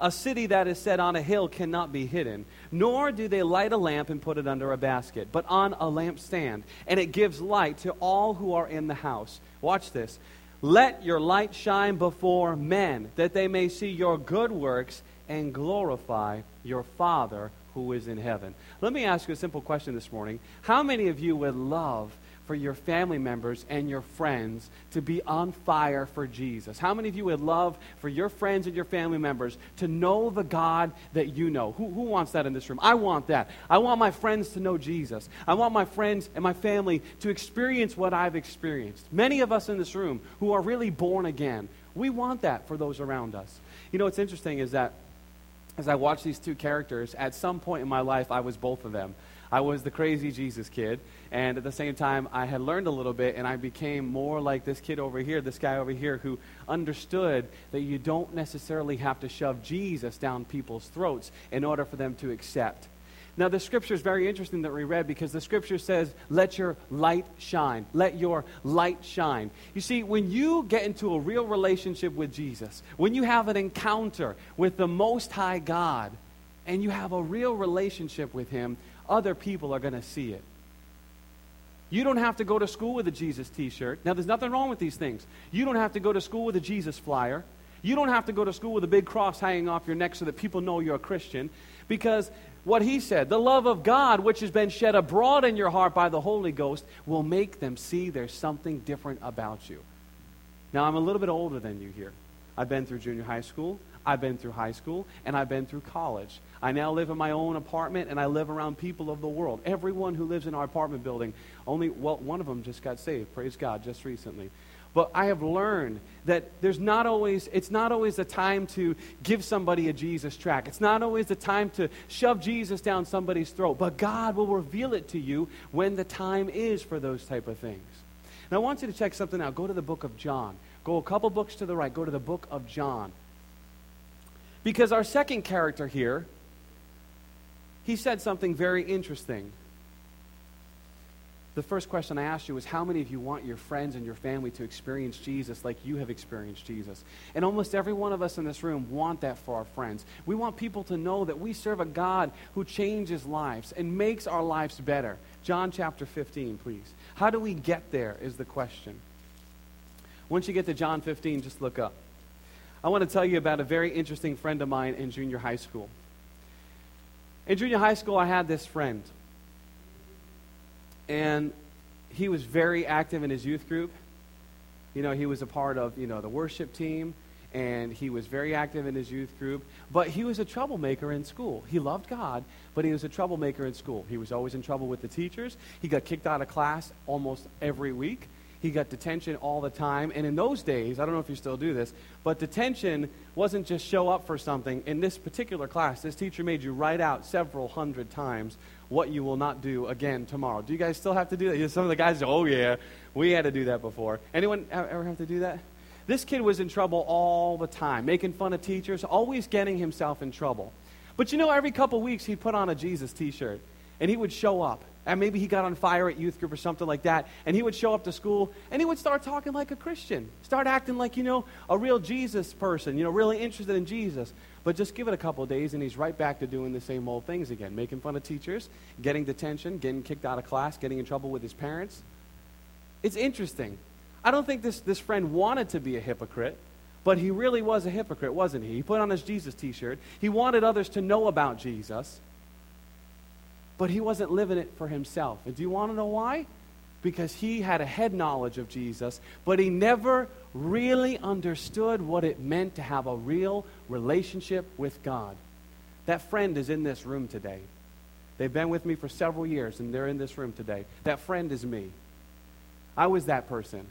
A city that is set on a hill cannot be hidden, nor do they light a lamp and put it under a basket, but on a lampstand, and it gives light to all who are in the house. Watch this. Let your light shine before men, that they may see your good works and glorify your Father who is in heaven. Let me ask you a simple question this morning. How many of you would love for your family members and your friends to be on fire for Jesus? How many of you would love for your friends and your family members to know the God that you know? Who, who wants that in this room? I want that. I want my friends to know Jesus. I want my friends and my family to experience what I've experienced. Many of us in this room who are really born again, we want that for those around us. You know, what's interesting is that as I watch these two characters, at some point in my life, I was both of them. I was the crazy Jesus kid, and at the same time, I had learned a little bit, and I became more like this kid over here, this guy over here, who understood that you don't necessarily have to shove Jesus down people's throats in order for them to accept. Now, the scripture is very interesting that we read because the scripture says, Let your light shine. Let your light shine. You see, when you get into a real relationship with Jesus, when you have an encounter with the Most High God, and you have a real relationship with Him, other people are going to see it. You don't have to go to school with a Jesus t shirt. Now, there's nothing wrong with these things. You don't have to go to school with a Jesus flyer. You don't have to go to school with a big cross hanging off your neck so that people know you're a Christian. Because what he said, the love of God, which has been shed abroad in your heart by the Holy Ghost, will make them see there's something different about you. Now, I'm a little bit older than you here. I've been through junior high school. I've been through high school and I've been through college. I now live in my own apartment and I live around people of the world. Everyone who lives in our apartment building, only, well, one of them just got saved, praise God, just recently. But I have learned that there's not always, it's not always the time to give somebody a Jesus track. It's not always the time to shove Jesus down somebody's throat. But God will reveal it to you when the time is for those type of things. Now I want you to check something out. Go to the book of John. Go a couple books to the right. Go to the book of John. Because our second character here, he said something very interesting. The first question I asked you was how many of you want your friends and your family to experience Jesus like you have experienced Jesus? And almost every one of us in this room want that for our friends. We want people to know that we serve a God who changes lives and makes our lives better. John chapter 15, please. How do we get there is the question. Once you get to John 15, just look up. I want to tell you about a very interesting friend of mine in junior high school. In junior high school, I had this friend. And he was very active in his youth group. You know, he was a part of, you know, the worship team, and he was very active in his youth group. But he was a troublemaker in school. He loved God, but he was a troublemaker in school. He was always in trouble with the teachers. He got kicked out of class almost every week. He got detention all the time. And in those days, I don't know if you still do this, but detention wasn't just show up for something. In this particular class, this teacher made you write out several hundred times what you will not do again tomorrow. Do you guys still have to do that? Some of the guys oh, yeah, we had to do that before. Anyone ever have to do that? This kid was in trouble all the time, making fun of teachers, always getting himself in trouble. But you know, every couple weeks he'd put on a Jesus t shirt and he would show up and maybe he got on fire at youth group or something like that, and he would show up to school and he would start talking like a Christian, start acting like, you know, a real Jesus person, you know, really interested in Jesus. But just give it a couple days and he's right back to doing the same old things again, making fun of teachers, getting detention, getting kicked out of class, getting in trouble with his parents. It's interesting. I don't think this, this friend wanted to be a hypocrite, but he really was a hypocrite, wasn't he? He put on his Jesus t shirt. He wanted others to know about Jesus but he wasn't living it for himself. And do you want to know why? Because he had a head knowledge of Jesus, but he never really understood what it meant to have a real relationship with God. That friend is in this room today. They've been with me for several years, and they're in this room today. That friend is me. I was that person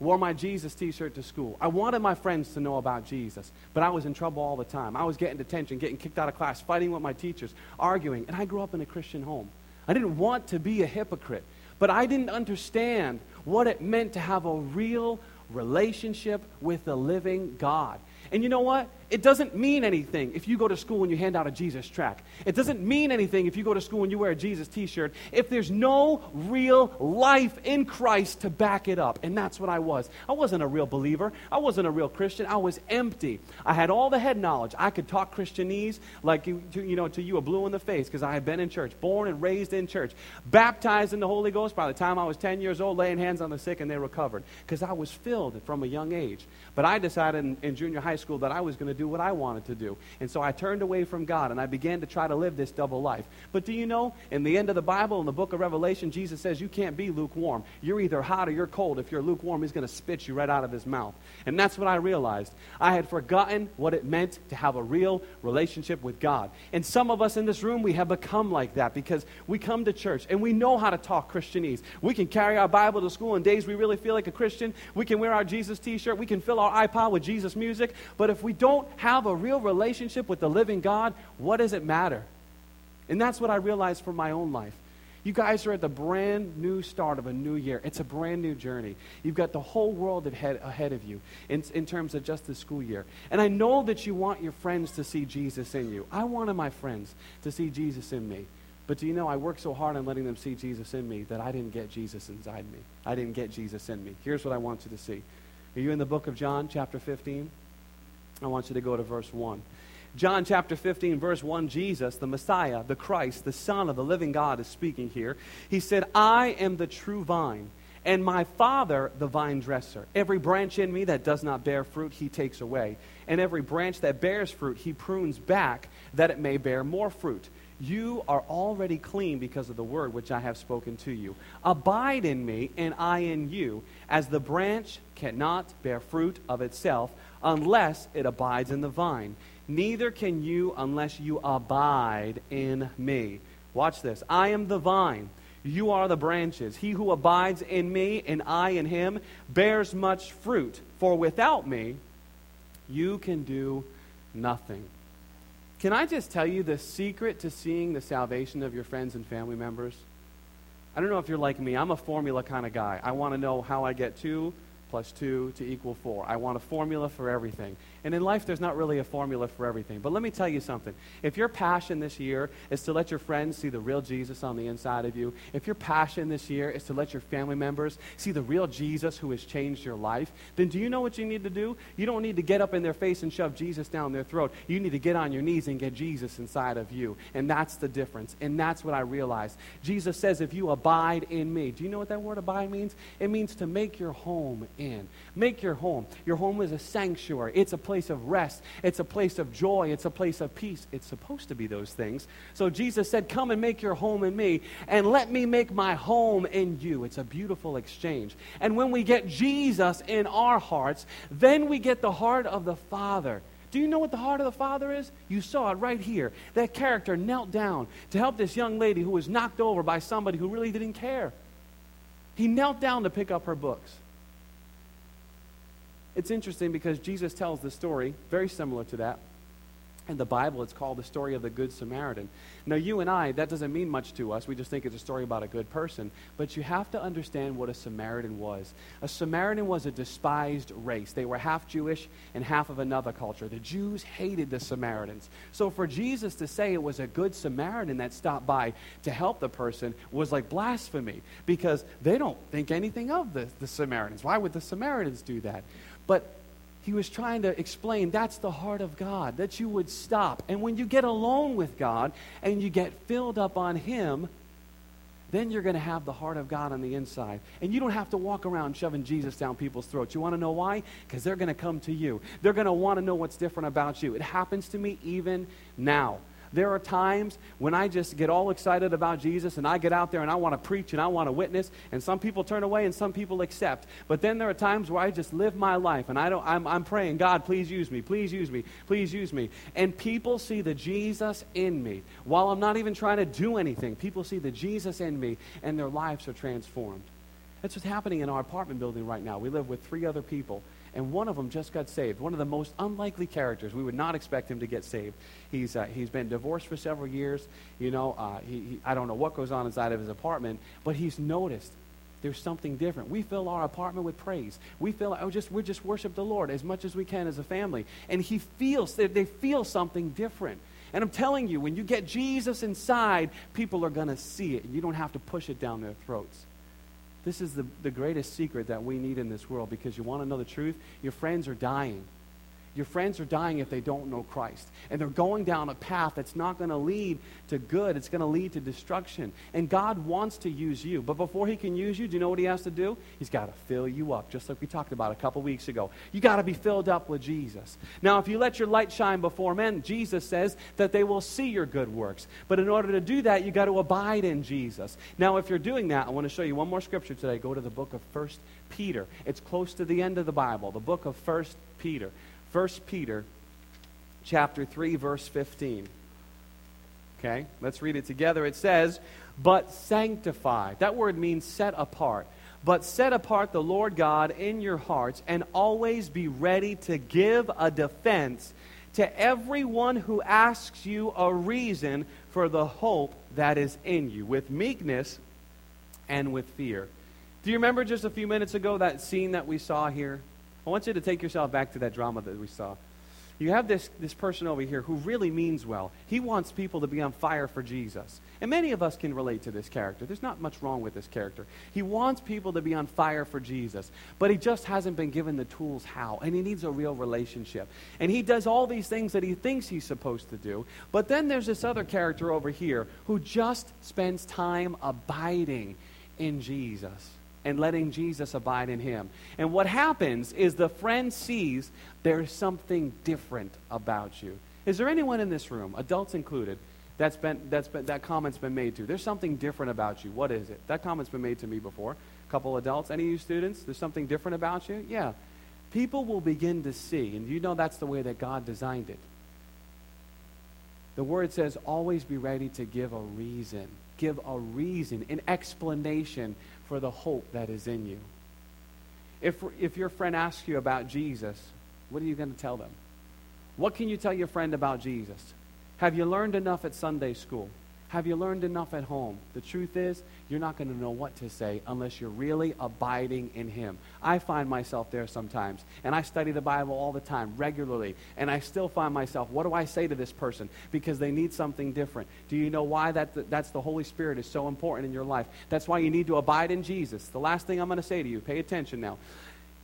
wore my Jesus t shirt to school. I wanted my friends to know about Jesus, but I was in trouble all the time. I was getting detention, getting kicked out of class, fighting with my teachers, arguing. And I grew up in a Christian home. I didn't want to be a hypocrite, but I didn't understand what it meant to have a real relationship with the living God. And you know what? It doesn't mean anything if you go to school and you hand out a Jesus track. It doesn't mean anything if you go to school and you wear a Jesus t shirt if there's no real life in Christ to back it up. And that's what I was. I wasn't a real believer, I wasn't a real Christian. I was empty. I had all the head knowledge. I could talk Christianese like you, you know, to you a blue in the face because I had been in church, born and raised in church, baptized in the Holy Ghost by the time I was 10 years old, laying hands on the sick and they recovered because I was filled from a young age. But I decided in, in junior high school that I was going to do what I wanted to do. And so I turned away from God and I began to try to live this double life. But do you know, in the end of the Bible, in the book of Revelation, Jesus says you can't be lukewarm. You're either hot or you're cold. If you're lukewarm, he's going to spit you right out of his mouth. And that's what I realized. I had forgotten what it meant to have a real relationship with God. And some of us in this room, we have become like that because we come to church and we know how to talk Christianese. We can carry our Bible to school on days we really feel like a Christian. We can wear our Jesus t shirt. We can fill our iPod with Jesus music. But if we don't have a real relationship with the living God, what does it matter? And that's what I realized for my own life. You guys are at the brand new start of a new year. It's a brand new journey. You've got the whole world ahead, ahead of you in, in terms of just the school year. And I know that you want your friends to see Jesus in you. I wanted my friends to see Jesus in me. But do you know, I worked so hard on letting them see Jesus in me that I didn't get Jesus inside me. I didn't get Jesus in me. Here's what I want you to see. Are you in the book of John, chapter 15? I want you to go to verse 1. John chapter 15, verse 1, Jesus, the Messiah, the Christ, the Son of the living God, is speaking here. He said, I am the true vine, and my Father the vine dresser. Every branch in me that does not bear fruit, he takes away. And every branch that bears fruit, he prunes back, that it may bear more fruit. You are already clean because of the word which I have spoken to you. Abide in me, and I in you, as the branch cannot bear fruit of itself unless it abides in the vine Neither can you unless you abide in me. Watch this. I am the vine. You are the branches. He who abides in me and I in him bears much fruit. For without me, you can do nothing. Can I just tell you the secret to seeing the salvation of your friends and family members? I don't know if you're like me. I'm a formula kind of guy. I want to know how I get to plus 2 to equal 4. I want a formula for everything. And in life, there's not really a formula for everything. But let me tell you something. If your passion this year is to let your friends see the real Jesus on the inside of you, if your passion this year is to let your family members see the real Jesus who has changed your life, then do you know what you need to do? You don't need to get up in their face and shove Jesus down their throat. You need to get on your knees and get Jesus inside of you. And that's the difference. And that's what I realized. Jesus says, if you abide in me, do you know what that word abide means? It means to make your home in. Make your home. Your home is a sanctuary. It's a place of rest. It's a place of joy. It's a place of peace. It's supposed to be those things. So Jesus said, Come and make your home in me, and let me make my home in you. It's a beautiful exchange. And when we get Jesus in our hearts, then we get the heart of the Father. Do you know what the heart of the Father is? You saw it right here. That character knelt down to help this young lady who was knocked over by somebody who really didn't care. He knelt down to pick up her books. It's interesting because Jesus tells the story very similar to that. In the Bible, it's called the story of the Good Samaritan. Now, you and I, that doesn't mean much to us. We just think it's a story about a good person. But you have to understand what a Samaritan was. A Samaritan was a despised race. They were half Jewish and half of another culture. The Jews hated the Samaritans. So for Jesus to say it was a good Samaritan that stopped by to help the person was like blasphemy because they don't think anything of the, the Samaritans. Why would the Samaritans do that? But he was trying to explain that's the heart of God, that you would stop. And when you get alone with God and you get filled up on Him, then you're going to have the heart of God on the inside. And you don't have to walk around shoving Jesus down people's throats. You want to know why? Because they're going to come to you. They're going to want to know what's different about you. It happens to me even now. There are times when I just get all excited about Jesus and I get out there and I want to preach and I want to witness, and some people turn away and some people accept. But then there are times where I just live my life and I don't, I'm, I'm praying, God, please use me, please use me, please use me. And people see the Jesus in me. While I'm not even trying to do anything, people see the Jesus in me and their lives are transformed. That's what's happening in our apartment building right now. We live with three other people and one of them just got saved. One of the most unlikely characters. We would not expect him to get saved. He's, uh, he's been divorced for several years. You know, uh, he, he, I don't know what goes on inside of his apartment, but he's noticed there's something different. We fill our apartment with praise. We feel oh, just we just worship the Lord as much as we can as a family, and He feels they, they feel something different. And I'm telling you, when you get Jesus inside, people are going to see it. You don't have to push it down their throats. This is the, the greatest secret that we need in this world because you want to know the truth? Your friends are dying. Your friends are dying if they don't know Christ. And they're going down a path that's not going to lead to good. It's going to lead to destruction. And God wants to use you. But before he can use you, do you know what he has to do? He's got to fill you up, just like we talked about a couple weeks ago. You got to be filled up with Jesus. Now, if you let your light shine before men, Jesus says that they will see your good works. But in order to do that, you got to abide in Jesus. Now, if you're doing that, I want to show you one more scripture today. Go to the book of First Peter. It's close to the end of the Bible, the book of First Peter. 1 Peter chapter 3 verse 15. Okay? Let's read it together. It says, "But sanctify." That word means set apart. But set apart the Lord God in your hearts and always be ready to give a defense to everyone who asks you a reason for the hope that is in you with meekness and with fear. Do you remember just a few minutes ago that scene that we saw here? I want you to take yourself back to that drama that we saw. You have this, this person over here who really means well. He wants people to be on fire for Jesus. And many of us can relate to this character. There's not much wrong with this character. He wants people to be on fire for Jesus, but he just hasn't been given the tools how. And he needs a real relationship. And he does all these things that he thinks he's supposed to do. But then there's this other character over here who just spends time abiding in Jesus and letting Jesus abide in him. And what happens is the friend sees there's something different about you. Is there anyone in this room, adults included, that's been, that's been, that comment's been made to? There's something different about you. What is it? That comment's been made to me before. A couple adults. Any of you students? There's something different about you? Yeah. People will begin to see, and you know that's the way that God designed it. The word says, always be ready to give a reason. Give a reason, an explanation for the hope that is in you. If, if your friend asks you about Jesus, what are you going to tell them? What can you tell your friend about Jesus? Have you learned enough at Sunday school? Have you learned enough at home? The truth is, you're not going to know what to say unless you're really abiding in Him. I find myself there sometimes, and I study the Bible all the time, regularly, and I still find myself, what do I say to this person? Because they need something different. Do you know why that, that's the Holy Spirit is so important in your life? That's why you need to abide in Jesus. The last thing I'm going to say to you, pay attention now.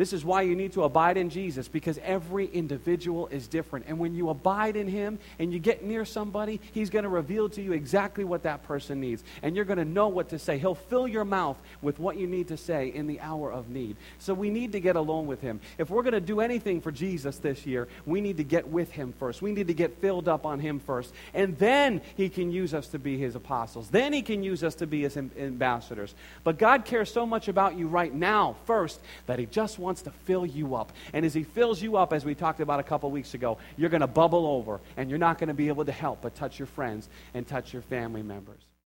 This is why you need to abide in Jesus because every individual is different. And when you abide in Him and you get near somebody, He's going to reveal to you exactly what that person needs. And you're going to know what to say. He'll fill your mouth with what you need to say in the hour of need. So we need to get alone with Him. If we're going to do anything for Jesus this year, we need to get with Him first. We need to get filled up on Him first. And then He can use us to be His apostles. Then He can use us to be His ambassadors. But God cares so much about you right now, first, that He just wants wants to fill you up. And as He fills you up, as we talked about a couple weeks ago, you're going to bubble over and you're not going to be able to help but touch your friends and touch your family members.